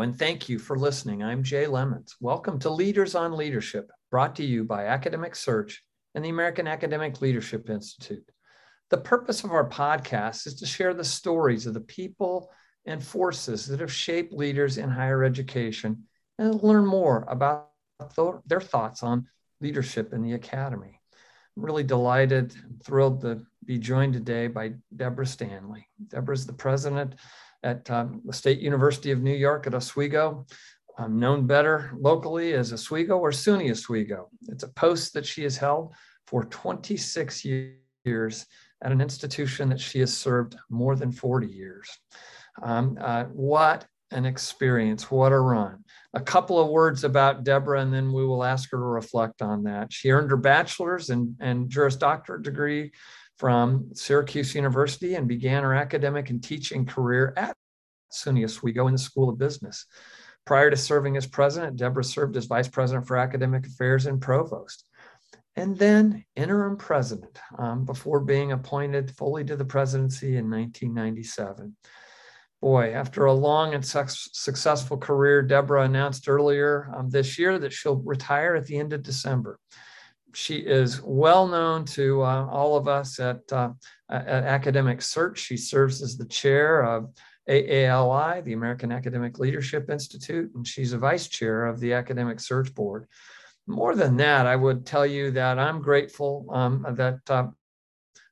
And thank you for listening. I'm Jay Lemons. Welcome to Leaders on Leadership, brought to you by Academic Search and the American Academic Leadership Institute. The purpose of our podcast is to share the stories of the people and forces that have shaped leaders in higher education and learn more about their thoughts on leadership in the academy. I'm really delighted, and thrilled to be joined today by Deborah Stanley. Deborah is the president at um, the State University of New York at Oswego, known better locally as Oswego or SUNY Oswego. It's a post that she has held for 26 years at an institution that she has served more than 40 years. Um, uh, what an experience, what a run. A couple of words about Deborah, and then we will ask her to reflect on that. She earned her bachelor's and, and Juris Doctorate degree from Syracuse University and began her academic and teaching career at SUNY Oswego in the School of Business. Prior to serving as president, Deborah served as vice president for academic affairs and provost, and then interim president um, before being appointed fully to the presidency in 1997. Boy, after a long and successful career, Deborah announced earlier um, this year that she'll retire at the end of December she is well known to uh, all of us at, uh, at Academic Search. She serves as the chair of AALI, the American Academic Leadership Institute, and she's a vice chair of the Academic Search Board. More than that, I would tell you that I'm grateful um, that uh,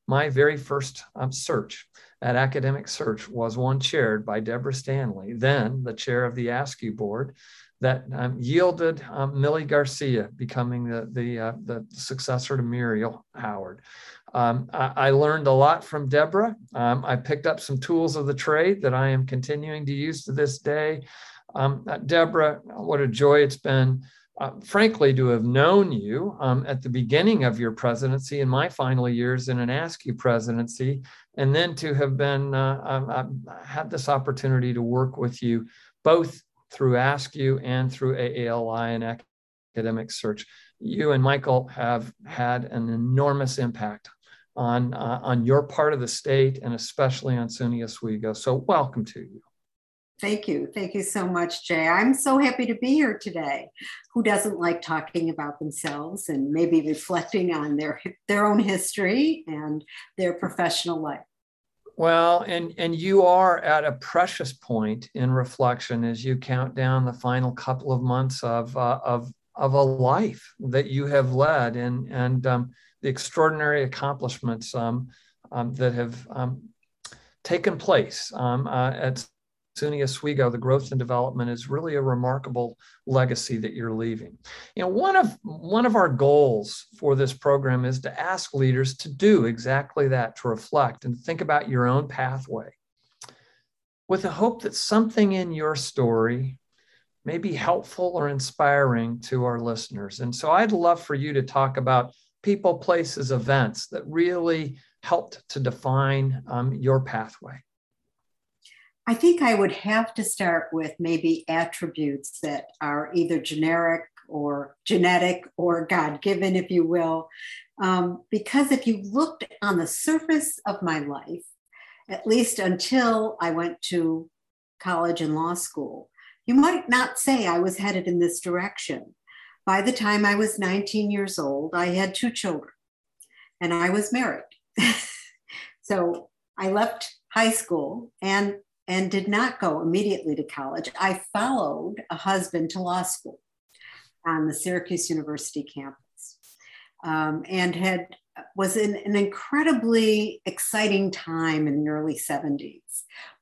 my very first um, search at Academic Search was one chaired by Deborah Stanley, then the chair of the AASCU board, that um, yielded um, Millie Garcia becoming the, the, uh, the successor to Muriel Howard. Um, I, I, learned a lot from Deborah. Um, I picked up some tools of the trade that I am continuing to use to this day. Um, uh, Deborah, what a joy it's been, uh, frankly, to have known you um, at the beginning of your presidency in my final years in an AASCU presidency, and then to have been uh, um, had this opportunity to work with you both through AASCU and through AALI and academic search. You and Michael have had an enormous impact on, uh, on your part of the state and especially on SUNY Oswego. So welcome to you. Thank you. Thank you so much, Jay. I'm so happy to be here today. Who doesn't like talking about themselves and maybe reflecting on their, their own history and their professional life? Well, and and you are at a precious point in reflection as you count down the final couple of months of uh, of of a life that you have led, and and um, the extraordinary accomplishments um, um, that have um, taken place um, uh, at SUNY Oswego, the growth and development is really a remarkable legacy that you're leaving. You know, one of one of our goals for this program is to ask leaders to do exactly that, to reflect and think about your own pathway, with the hope that something in your story may be helpful or inspiring to our listeners. And so, I'd love for you to talk about people, places, events that really helped to define um, your pathway. I think I would have to start with maybe attributes that are either generic or genetic or God given, if you will. Um, because if you looked on the surface of my life, at least until I went to college and law school, you might not say I was headed in this direction. By the time I was 19 years old, I had two children and I was married. so I left high school and and did not go immediately to college. I followed a husband to law school on the Syracuse University campus um, and had was in an incredibly exciting time in the early 70s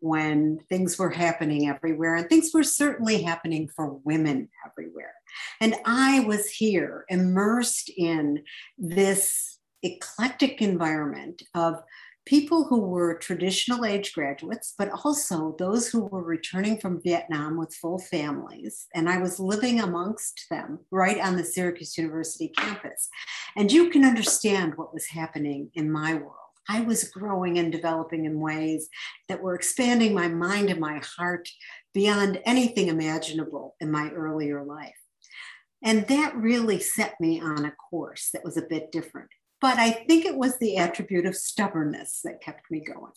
when things were happening everywhere and things were certainly happening for women everywhere and i was here immersed in this eclectic environment of people who were traditional age graduates, but also those who were returning from Vietnam with full families. And I was living amongst them right on the Syracuse University campus. And you can understand what was happening in my world. I was growing and developing in ways that were expanding my mind and my heart beyond anything imaginable in my earlier life. And that really set me on a course that was a bit different but I think it was the attribute of stubbornness that kept me going.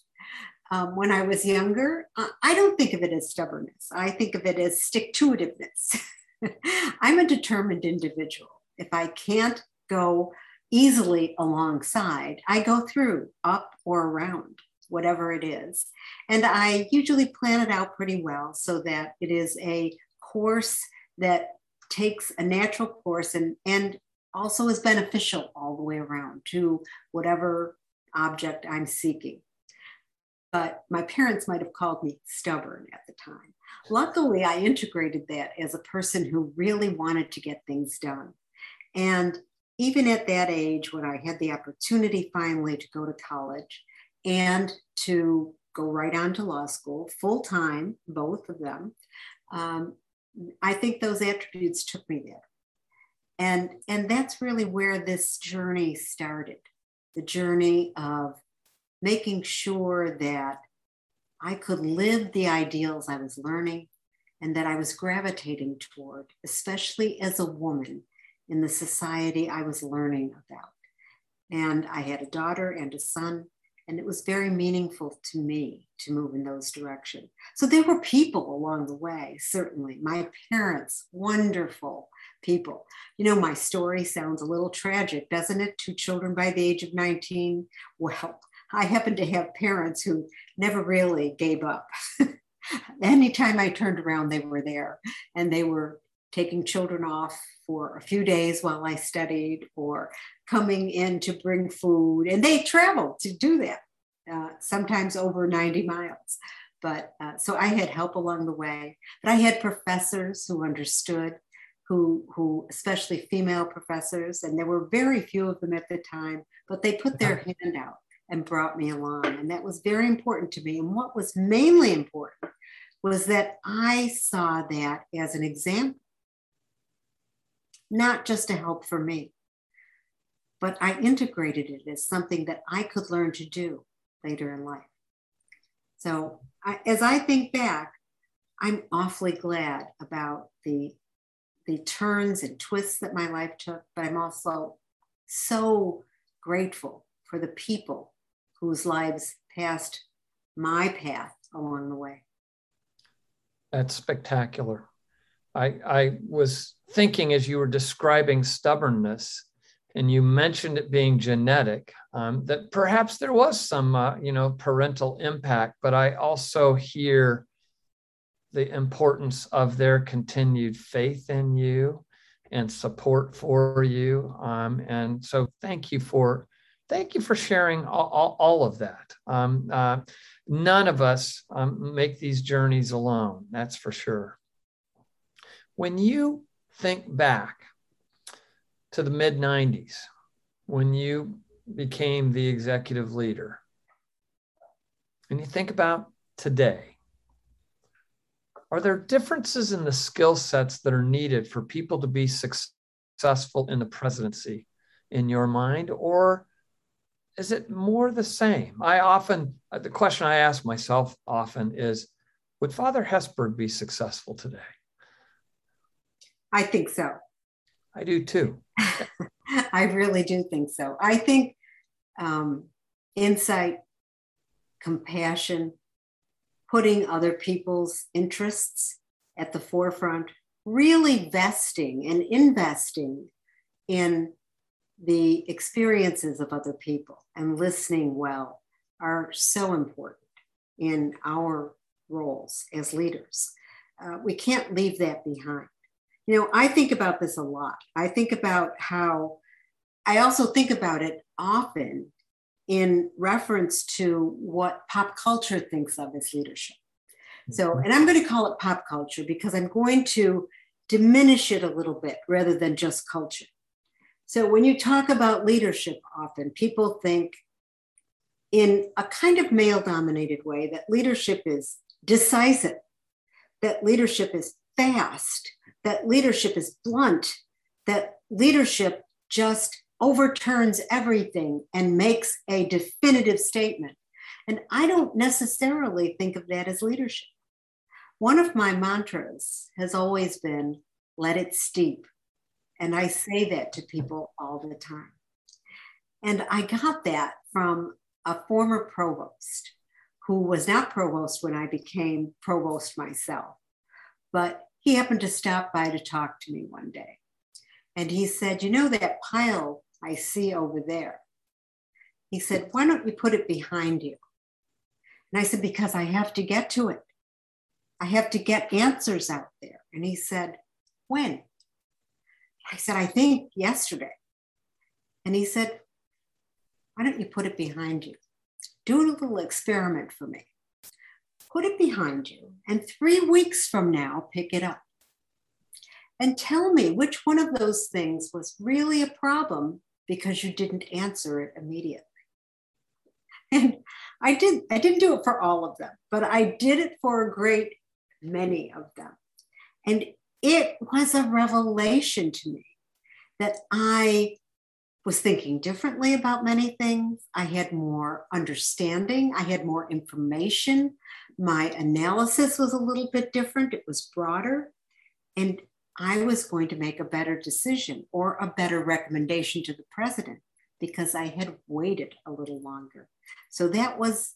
Um, when I was younger, I don't think of it as stubbornness. I think of it as stick to itiveness. I'm a determined individual. If I can't go easily alongside, I go through, up or around, whatever it is. And I usually plan it out pretty well so that it is a course that takes a natural course and, and also is beneficial all the way around to whatever object I'm seeking. But my parents might have called me stubborn at the time. Luckily, I integrated that as a person who really wanted to get things done. And even at that age, when I had the opportunity finally to go to college and to go right on to law school full time, both of them, um, I think those attributes took me there. And, and that's really where this journey started the journey of making sure that I could live the ideals I was learning and that I was gravitating toward, especially as a woman in the society I was learning about. And I had a daughter and a son, and it was very meaningful to me to move in those directions. So there were people along the way, certainly. My parents, wonderful people. You know, my story sounds a little tragic, doesn't it? Two children by the age of 19. Well, I happen to have parents who never really gave up. Anytime I turned around, they were there and they were taking children off for a few days while I studied or coming in to bring food. And they traveled to do that, uh, sometimes over 90 miles. But uh, so I had help along the way. But I had professors who understood, who, who, especially female professors, and there were very few of them at the time, but they put their hand out and brought me along. And that was very important to me. And what was mainly important was that I saw that as an example not just a help for me, but I integrated it as something that I could learn to do later in life. So I, as I think back, I'm awfully glad about the the turns and twists that my life took, but I'm also so grateful for the people whose lives passed my path along the way. That's spectacular. I, I was thinking as you were describing stubbornness, and you mentioned it being genetic, um, that perhaps there was some, uh, you know, parental impact, but I also hear the importance of their continued faith in you and support for you. Um, and so, thank you for thank you for sharing all, all, all of that. Um, uh, none of us um, make these journeys alone. That's for sure. When you think back to the mid 90s, when you became the executive leader, and you think about today, are there differences in the skill sets that are needed for people to be successful in the presidency in your mind? Or is it more the same? I often, the question I ask myself often is Would Father Hesburgh be successful today? I think so. I do too. I really do think so. I think um, insight, compassion, putting other people's interests at the forefront, really vesting and investing in the experiences of other people and listening well are so important in our roles as leaders. Uh, we can't leave that behind. You know, I think about this a lot. I think about how I also think about it often in reference to what pop culture thinks of as leadership. So, mm-hmm. and I'm going to call it pop culture because I'm going to diminish it a little bit rather than just culture. So, when you talk about leadership, often people think in a kind of male dominated way that leadership is decisive, that leadership is fast, that leadership is blunt, that leadership just overturns everything and makes a definitive statement. And I don't necessarily think of that as leadership. One of my mantras has always been let it steep. And I say that to people all the time. And I got that from a former provost who was not provost when I became provost myself. But he happened to stop by to talk to me one day. And he said, You know, that pile I see over there? He said, Why don't you put it behind you? And I said, Because I have to get to it. I have to get answers out there. And he said, When? I said, I think yesterday. And he said, Why don't you put it behind you? Do a little experiment for me. Put it behind you, and three weeks from now, pick it up. And tell me which one of those things was really a problem because you didn't answer it immediately. And I did I didn't do it for all of them, but I did it for a great many of them. And it was a revelation to me that I was thinking differently about many things. I had more understanding, I had more information. My analysis was a little bit different, it was broader. And I was going to make a better decision or a better recommendation to the president because I had waited a little longer. So that was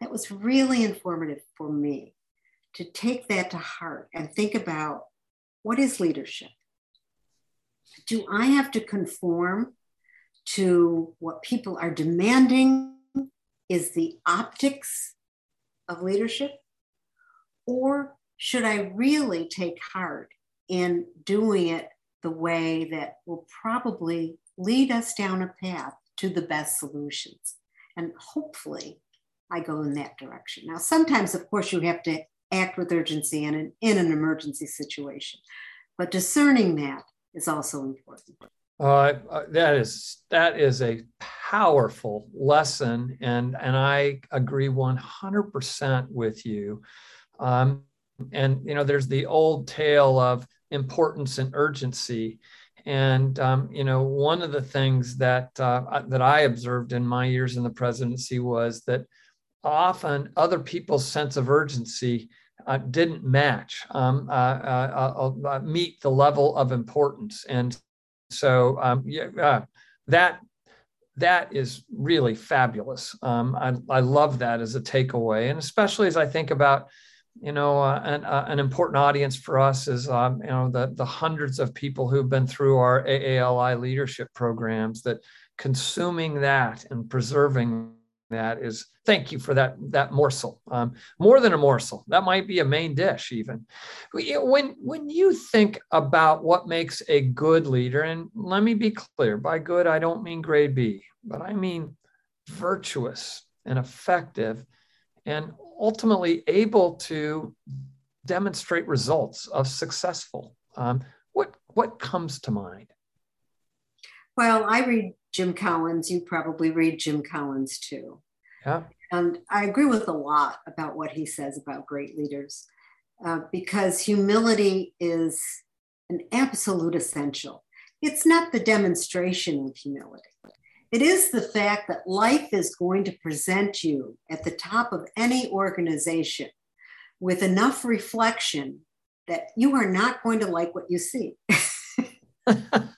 that was really informative for me to take that to heart and think about what is leadership? Do I have to conform to what people are demanding is the optics of leadership? Or should I really take heart in doing it the way that will probably lead us down a path to the best solutions? And hopefully, I go in that direction. Now, sometimes, of course, you have to act with urgency in an, in an emergency situation, but discerning that is also important. Uh, uh, that is that is a powerful lesson, and and I agree one hundred percent with you. Um, and you know, there's the old tale of importance and urgency, and um, you know, one of the things that uh, that I observed in my years in the presidency was that often other people's sense of urgency uh, didn't match um, uh, meet the level of importance, and so um, yeah, uh, that that is really fabulous. Um, I, I love that as a takeaway, and especially as I think about you know uh, an, uh, an important audience for us is um, you know the the hundreds of people who've been through our AALI leadership programs that consuming that and preserving that is thank you for that that morsel. Um, more than a morsel. That might be a main dish even. When when you think about what makes a good leader and let me be clear by good i don't mean grade b but i mean virtuous and effective and ultimately able to demonstrate results of successful. Um, what what comes to mind? Well i read Jim Collins, you probably read Jim Collins too. Yeah. And I agree with a lot about what he says about great leaders uh, because humility is an absolute essential. It's not the demonstration of humility. It is the fact that life is going to present you at the top of any organization with enough reflection that you are not going to like what you see.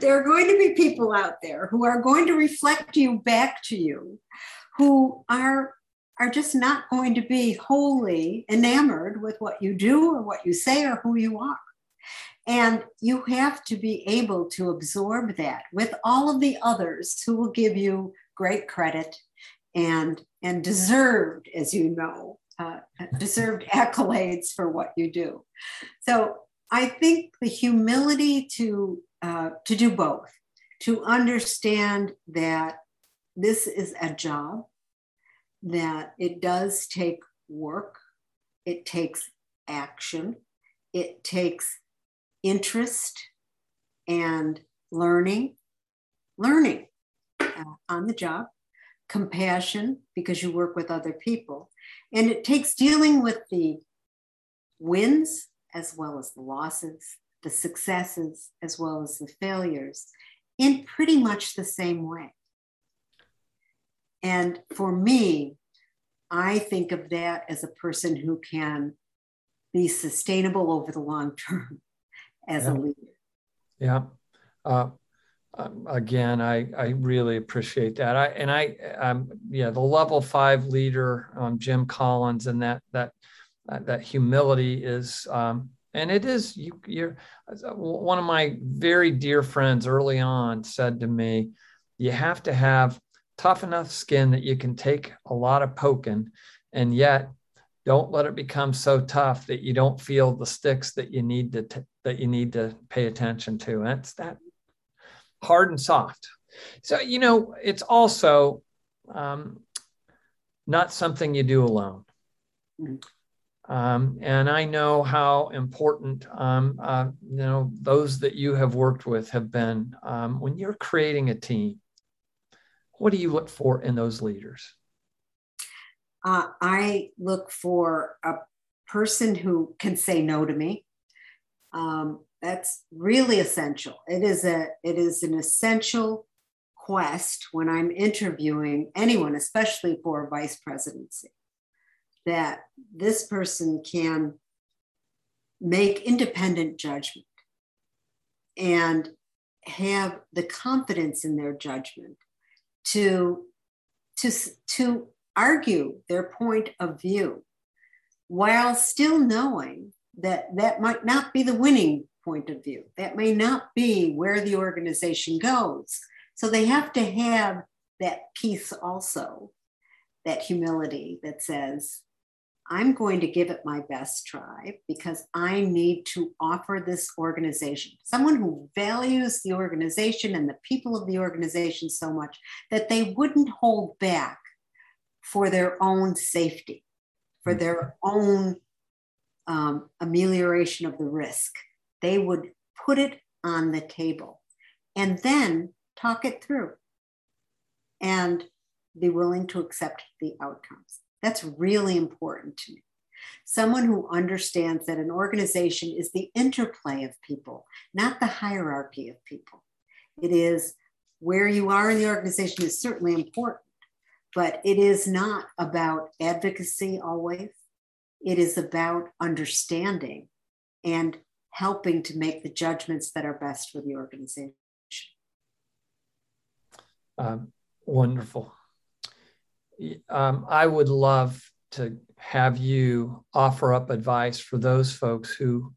there are going to be people out there who are going to reflect you back to you who are are just not going to be wholly enamored with what you do or what you say or who you are. And you have to be able to absorb that with all of the others who will give you great credit and and deserved as you know uh, deserved accolades for what you do. So i think the humility to uh, to do both, to understand that this is a job, that it does take work, it takes action, it takes interest and learning, learning uh, on the job, compassion because you work with other people, and it takes dealing with the wins as well as the losses the successes as well as the failures in pretty much the same way. And for me, I think of that as a person who can be sustainable over the long term as yeah. a leader. Yeah. Uh, um, again, I, I really appreciate that. I and I um, yeah, the level five leader, um, Jim Collins, and that that uh, that humility is um, and it is you you're one of my very dear friends early on said to me, you have to have tough enough skin that you can take a lot of poking, and yet don't let it become so tough that you don't feel the sticks that you need to t- that you need to pay attention to. And it's that hard and soft. So, you know, it's also um, not something you do alone. Mm-hmm. Um, and I know how important, um, uh, you know, those that you have worked with have been. Um, when you're creating a team, what do you look for in those leaders? Uh, I look for a person who can say no to me. Um, that's really essential it is a it is an essential quest when i'm interviewing anyone especially for a vice presidency that this person can make independent judgment and have the confidence in their judgment to to to argue their point of view while still knowing that that might not be the winning point of view. That may not be where the organization goes. So they have to have that piece also, that humility that says, I'm going to give it my best try because I need to offer this organization, someone who values the organization and the people of the organization so much that they wouldn't hold back for their own safety, for their own um, amelioration of the risk they would put it on the table and then talk it through and be willing to accept the outcomes. That's really important to me. Someone who understands that an organization is the interplay of people, not the hierarchy of people. It is where you are in the organization is certainly important, but it is not about advocacy always. It is about understanding and helping to make the judgments that are best for the organization. Um, wonderful. Um, I would love to have you offer up advice for those folks who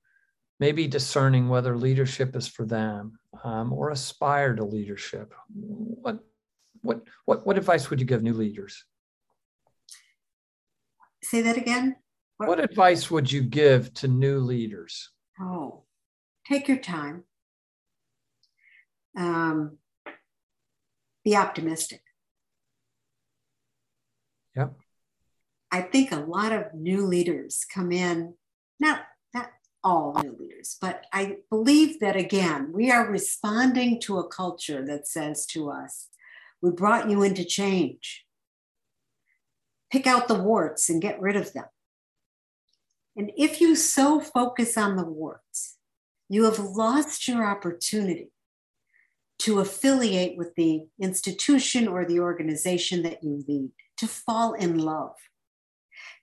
may be discerning whether leadership is for them um, or aspire to leadership. What, what, what, what advice would you give new leaders? Say that again. What, what advice would you give to new leaders? Oh, take your time. Um, be optimistic. Yep. I think a lot of new leaders come in, not not all new leaders, but I believe that again, we are responding to a culture that says to us, we brought you into change. Pick out the warts and get rid of them. And if you so focus on the warts, you have lost your opportunity to affiliate with the institution or the organization that you lead, to fall in love.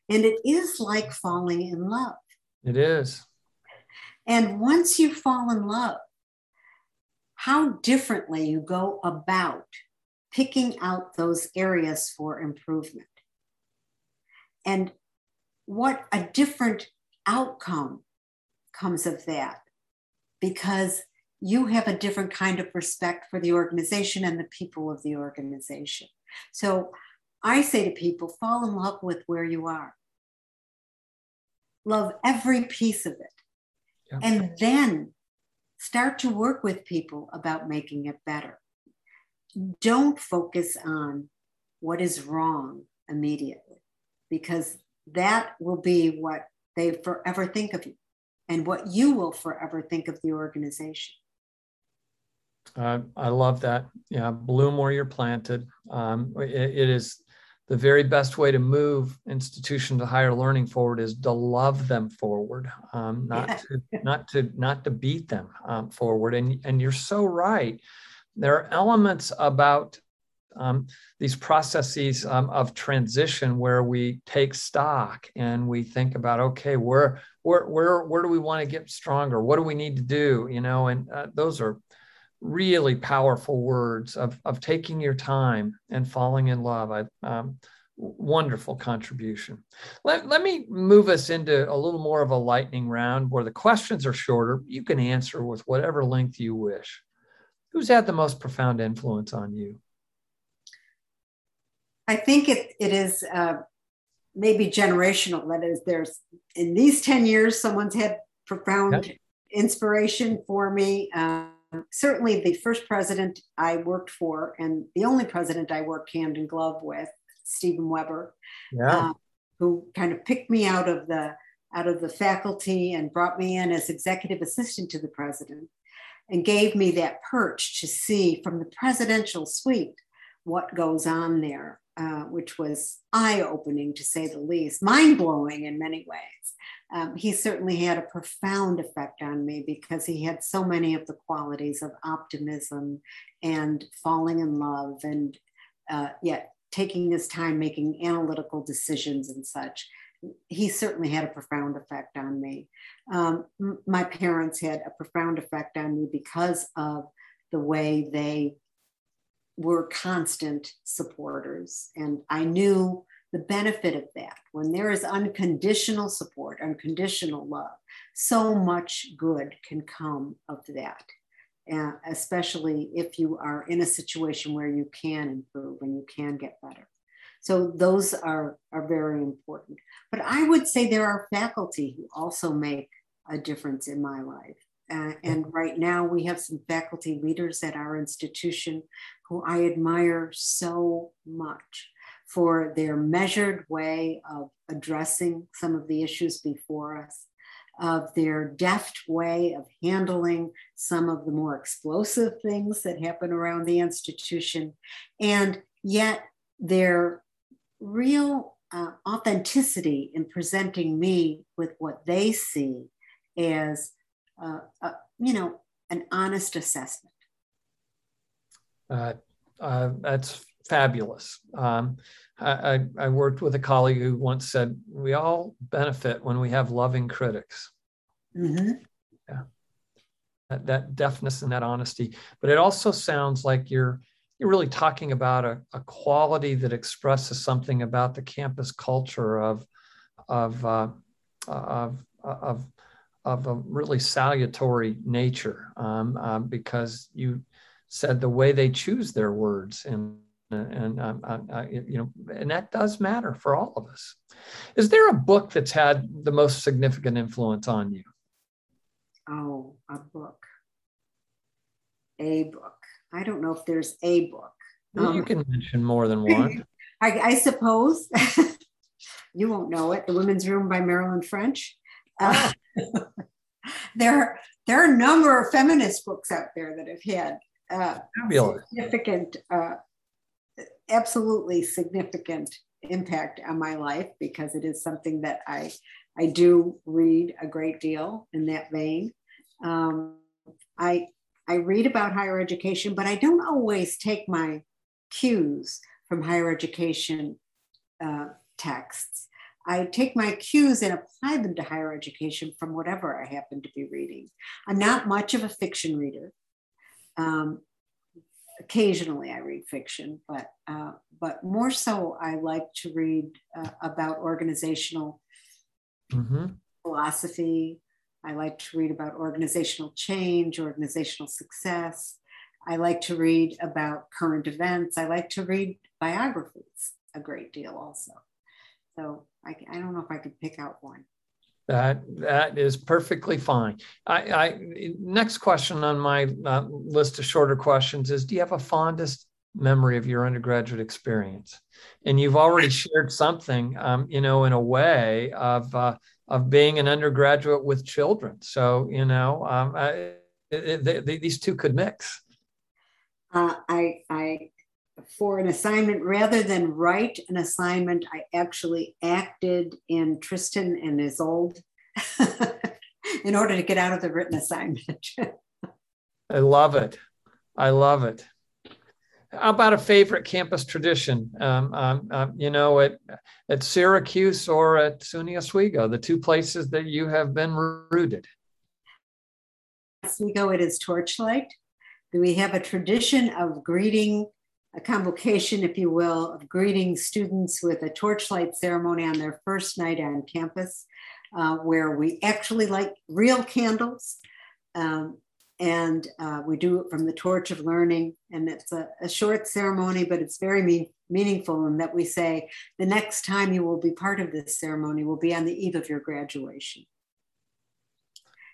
And it is like falling in love. It is. And once you fall in love, how differently you go about picking out those areas for improvement. And what a different outcome comes of that because you have a different kind of respect for the organization and the people of the organization. So I say to people, fall in love with where you are. Love every piece of it. Yeah. And then start to work with people about making it better. Don't focus on what is wrong immediately because that will be what they forever think of you and what you will forever think of the organization. Uh, I love that. Yeah, bloom where you're planted. Um, it, it is the very best way to move institutions to higher learning forward is to love them forward, um, not yeah. to not to not to beat them um, forward. And and you're so right. There are elements about um, these processes um, of transition where we take stock and we think about okay where where where where do we want to get stronger what do we need to do you know and uh, those are really powerful words of, of taking your time and falling in love. I, um, wonderful contribution. Let, let me move us into a little more of a lightning round where the questions are shorter. You can answer with whatever length you wish. Who's had the most profound influence on you? I think it, it is uh, maybe generational. That is, there's in these 10 years, someone's had profound yep. inspiration for me. Um, certainly, the first president I worked for, and the only president I worked hand in glove with, Stephen Weber, yeah. uh, who kind of picked me out of the out of the faculty and brought me in as executive assistant to the president and gave me that perch to see from the presidential suite what goes on there, uh, which was eye opening to say the least, mind blowing in many ways. Um, he certainly had a profound effect on me because he had so many of the qualities of optimism and falling in love and uh, yet taking his time making analytical decisions and such he certainly had a profound effect on me um, my parents had a profound effect on me because of the way they were constant supporters and i knew the benefit of that when there is unconditional support unconditional love so much good can come of that uh, especially if you are in a situation where you can improve and you can get better. So those are, are very important. But I would say there are faculty who also make a difference in my life. Uh, and right now we have some faculty leaders at our institution who I admire so much for their measured way of addressing some of the issues before us of their deft way of handling some of the more explosive things that happen around the institution, and yet their real uh, authenticity in presenting me with what they see as, uh, uh, you know, an honest assessment. Uh, uh, that's fabulous. Um, I, I, worked with a colleague who once said, "We all benefit when we have loving critics." Mm-hmm. Yeah, that, that deftness and that honesty. But it also sounds like you're you're really talking about a, a quality that expresses something about the campus culture of of uh, of of of a really salutary nature um, um, because you said the way they choose their words and and um, uh, uh, you know and that does matter for all of us. Is there a book that's had the most significant influence on you? Oh a book. A book. I don't know if there's a book. Well, um, you can mention more than one. I, I, suppose. You won't know it. The women's room by marilyn french. Uh, there there are a number of feminist books out there that have had uh, significant uh, absolutely significant impact on my life because it is something that I I do read a great deal in that vein. Um, I I read about higher education, but I don't always take my cues from higher education uh, texts. I take my cues and apply them to higher education from whatever I happen to be reading. I'm not much of a fiction reader. Um, occasionally I read fiction, but uh, but more so I like to read uh, about organizational mm-hmm. philosophy. I like to read about organizational change, organizational success. I like to read about current events. I like to read biographies a great deal also. So I, I don't know if I could pick out one. That that is perfectly fine. I, I next question on my uh, list of shorter questions is: Do you have a fondest memory of your undergraduate experience? And you've already shared something, um, you know, in a way of uh, of being an undergraduate with children. So you know, um, I, it, these two could mix. Uh, I I for an assignment rather than write an assignment i actually acted in tristan and isolde in order to get out of the written assignment. I love it. I love it. How about a favorite campus tradition? Um, um, um, you know at, at syracuse or at suny oswego the two places that you have been rooted. Oswego it is torchlight. Do we have a tradition of greeting, a convocation, if you will, of greeting students with a torchlight ceremony on their first night on campus, uh, where we actually light real candles. Um, and uh, we do it from the torch of learning. And it's a, a short ceremony but it's very mean, meaningful in that we say the next time you will be part of this ceremony will be on the eve of your graduation.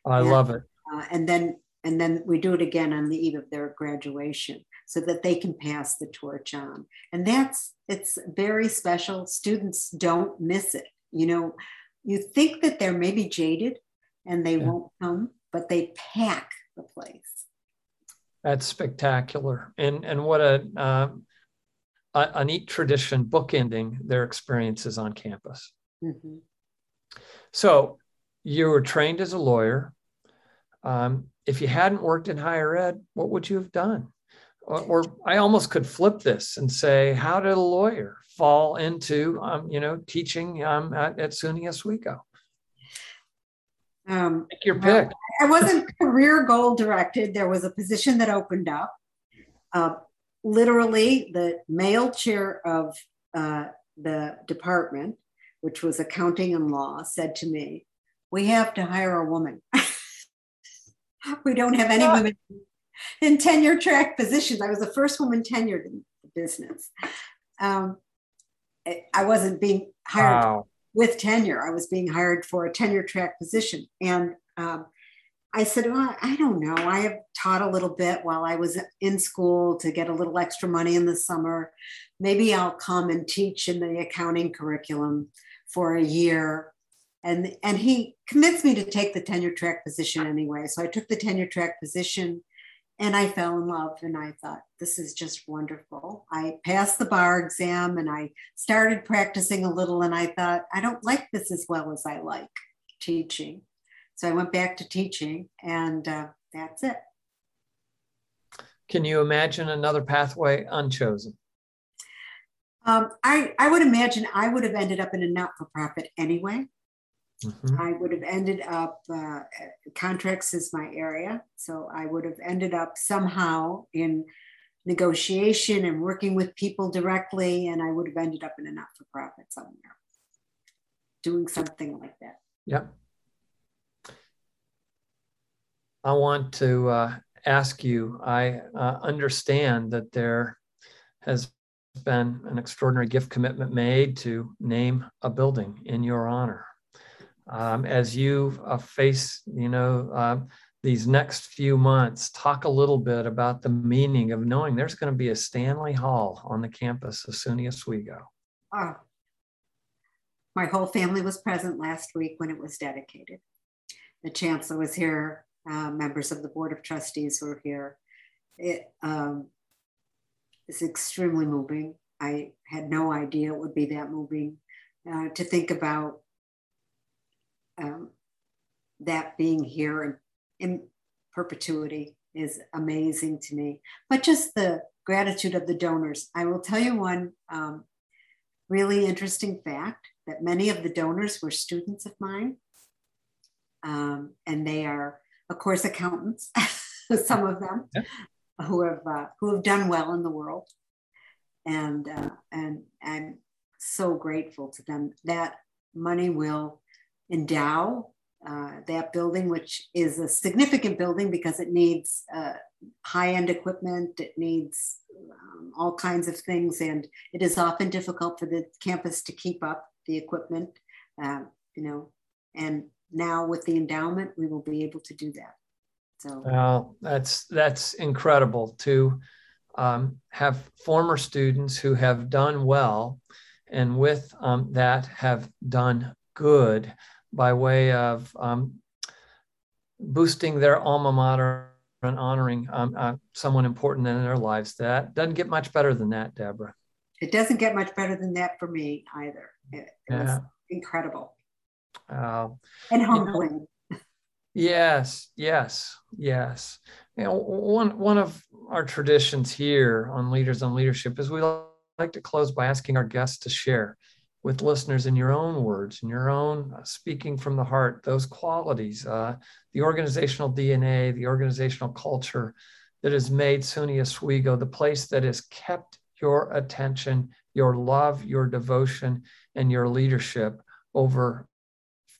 I and, love it. Uh, and then and then we do it again on the eve of their graduation so that they can pass the torch on and that's it's very special students don't miss it you know you think that they're maybe jaded and they yeah. won't come but they pack the place. That's spectacular, and and what a, uh, a, a neat tradition bookending their experiences on campus. Mm-hmm. So, you were trained as a lawyer. Um, if you hadn't worked in higher ed, what would you have done? Or, I almost could flip this and say, how did a lawyer fall into, um, you know, teaching um, at, at SUNY Oswego? Um, Pick your pick. I wasn't career goal directed. There was a position that opened up. Uh, literally, the male chair of uh, the department, which was accounting and law, said to me, "We have to hire a woman. we don't have any women in tenure track positions." I was the first woman tenured in the business. Um, I wasn't being hired. Wow with tenure. I was being hired for a tenure track position. And um, I said, well, I don't know. I have taught a little bit while I was in school to get a little extra money in the summer. Maybe I'll come and teach in the accounting curriculum for a year. And, and he commits me to take the tenure track position anyway. So I took the tenure track position and I fell in love and I thought, this is just wonderful. I passed the bar exam and I started practicing a little and I thought, I don't like this as well as I like teaching. So I went back to teaching and uh, that's it. Can you imagine another pathway unchosen? Um, I, I would imagine I would have ended up in a not for profit anyway. Mm-hmm. I would have ended up, uh, contracts is my area. So I would have ended up somehow in negotiation and working with people directly. And I would have ended up in a not for profit somewhere doing something like that. Yep. I want to uh, ask you I uh, understand that there has been an extraordinary gift commitment made to name a building in your honor um, as you uh, face, you know, uh, these next few months, talk a little bit about the meaning of knowing there's going to be a Stanley Hall on the campus of SUNY Oswego. Oh, my whole family was present last week when it was dedicated. The chancellor was here, uh, members of the board of trustees were here. It um, is extremely moving. I had no idea it would be that moving uh, to think about um, that being here in, in perpetuity is amazing to me. But just the gratitude of the donors. I will tell you one um, really interesting fact that many of the donors were students of mine. Um, and they are, of course, accountants, some of them yeah. who have uh, who have done well in the world, and uh, and I'm so grateful to them. That money will endow uh, that building, which is a significant building because it needs uh, high end equipment, it needs um, all kinds of things, and it is often difficult for the campus to keep up the equipment, uh, you know. And now with the endowment, we will be able to do that. So, well, that's that's incredible to um, have former students who have done well, and with um, that have done good by way of um, boosting their alma mater and honoring um, uh, someone important in their lives. That doesn't get much better than that, Deborah. It doesn't get much better than that for me either. It, it yeah. was incredible uh, and humbling. You know, yes, yes, yes. You know, one one of our traditions here on Leaders on Leadership is we like to close by asking our guests to share with listeners in your own words, in your own uh, speaking from the heart, those qualities, uh, the organizational DNA, the organizational culture that has made SUNY Oswego the place that has kept your attention, your love, your devotion, and your leadership over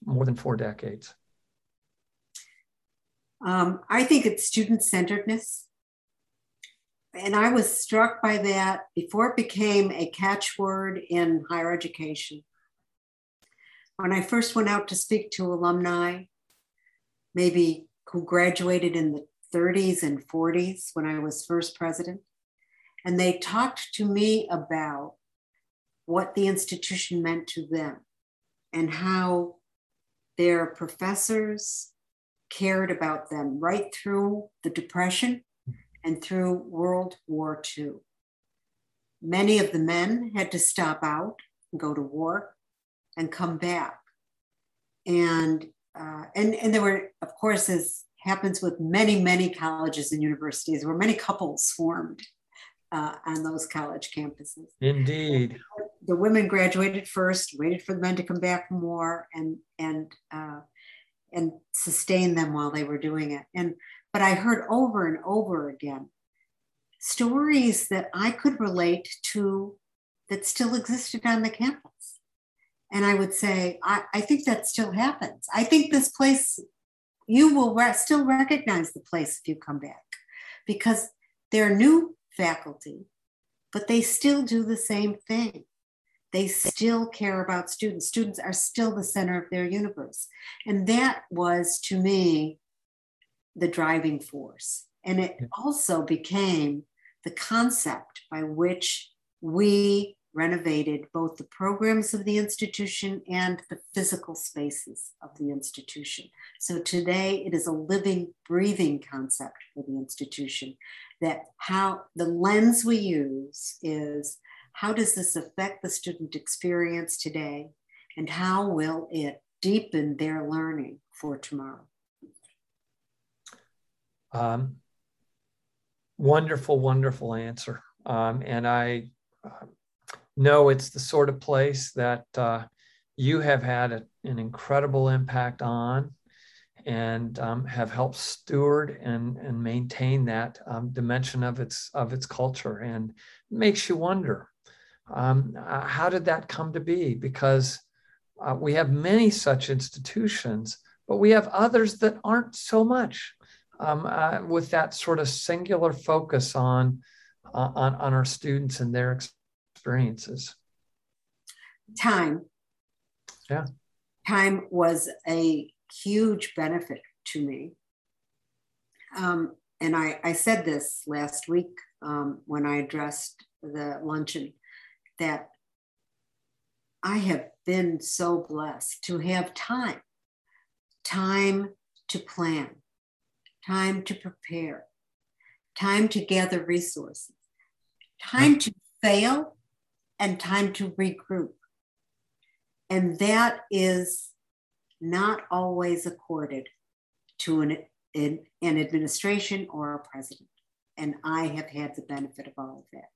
more than four decades? Um, I think it's student centeredness. And I was struck by that before it became a catchword in higher education. When I first went out to speak to alumni, maybe who graduated in the 30s and 40s when I was first president, and they talked to me about what the institution meant to them and how their professors cared about them right through the Depression and through World War II. Many of the men had to stop out and go to war and come back. And, uh, and, and there were, of course, as happens with many, many colleges and universities, where many couples formed uh, on those college campuses. Indeed. The women graduated first, waited for the men to come back from war, and and uh, and sustain them while they were doing it. And but I heard over and over again stories that I could relate to that still existed on the campus. And I would say, I, I think that still happens. I think this place, you will re- still recognize the place if you come back because there are new faculty, but they still do the same thing. They still care about students. Students are still the center of their universe. And that was, to me, the driving force. And it also became the concept by which we renovated both the programs of the institution and the physical spaces of the institution. So today it is a living, breathing concept for the institution that how the lens we use is how does this affect the student experience today and how will it deepen their learning for tomorrow? Um, wonderful, wonderful answer. Um, and I uh, know it's the sort of place that uh, you have had a, an incredible impact on and um, have helped steward and, and maintain that um, dimension of its of its culture and makes you wonder um, uh, how did that come to be because uh, we have many such institutions but we have others that aren't so much um, uh, with that sort of singular focus on, uh, on on our students and their experiences. Time. Yeah. Time was a huge benefit to me. Um, and I, I, said this last week um, when I addressed the luncheon that I have been so blessed to have time, time to plan, time to prepare, time to gather resources, time to fail, and time to regroup. And that is not always accorded to an, an, an administration or a president. And I have had the benefit of all of that.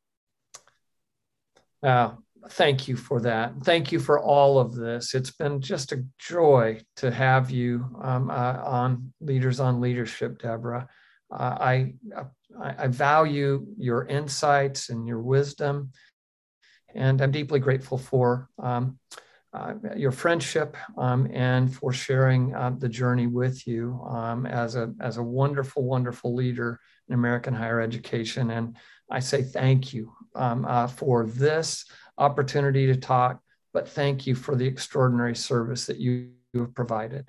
Uh, thank you for that. Thank you for all of this. It's been just a joy to have you um, uh, on Leaders on Leadership, Deborah. Uh, I, I, I value your insights and your wisdom, and I'm deeply grateful for um, uh, your friendship um, and for sharing uh, the journey with you um, as a as a wonderful, wonderful leader in American higher education. And I say thank you um, uh, for this opportunity to talk, but thank you for the extraordinary service that you, you have provided.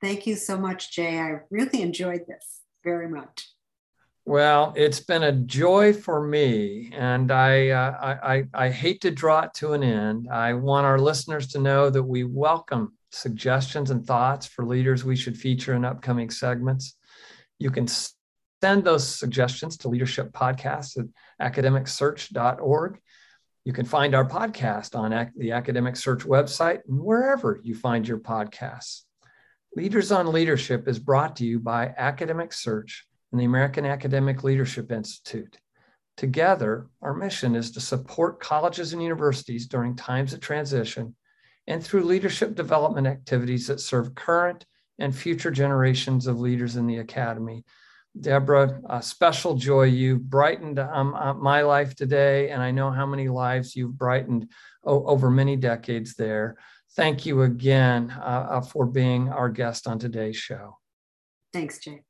Thank you so much, Jay. I really enjoyed this very much. Well, it's been a joy for me, and I, uh, I, I, hate to draw it to an end. I want our listeners to know that we welcome suggestions and thoughts for leaders we should feature in upcoming segments. You can send those suggestions to leadership podcasts at academicsearch.org. You can find our podcast on the Academic Search website and wherever you find your podcasts. Leaders on Leadership is brought to you by Academic Search and the American Academic Leadership Institute. Together, our mission is to support colleges and universities during times of transition and through leadership development activities that serve current and future generations of leaders in the academy. Deborah, a special joy. You've brightened um, uh, my life today, and I know how many lives you've brightened o- over many decades there. Thank you again uh, uh for being our guest on today's show. Thanks, Jay.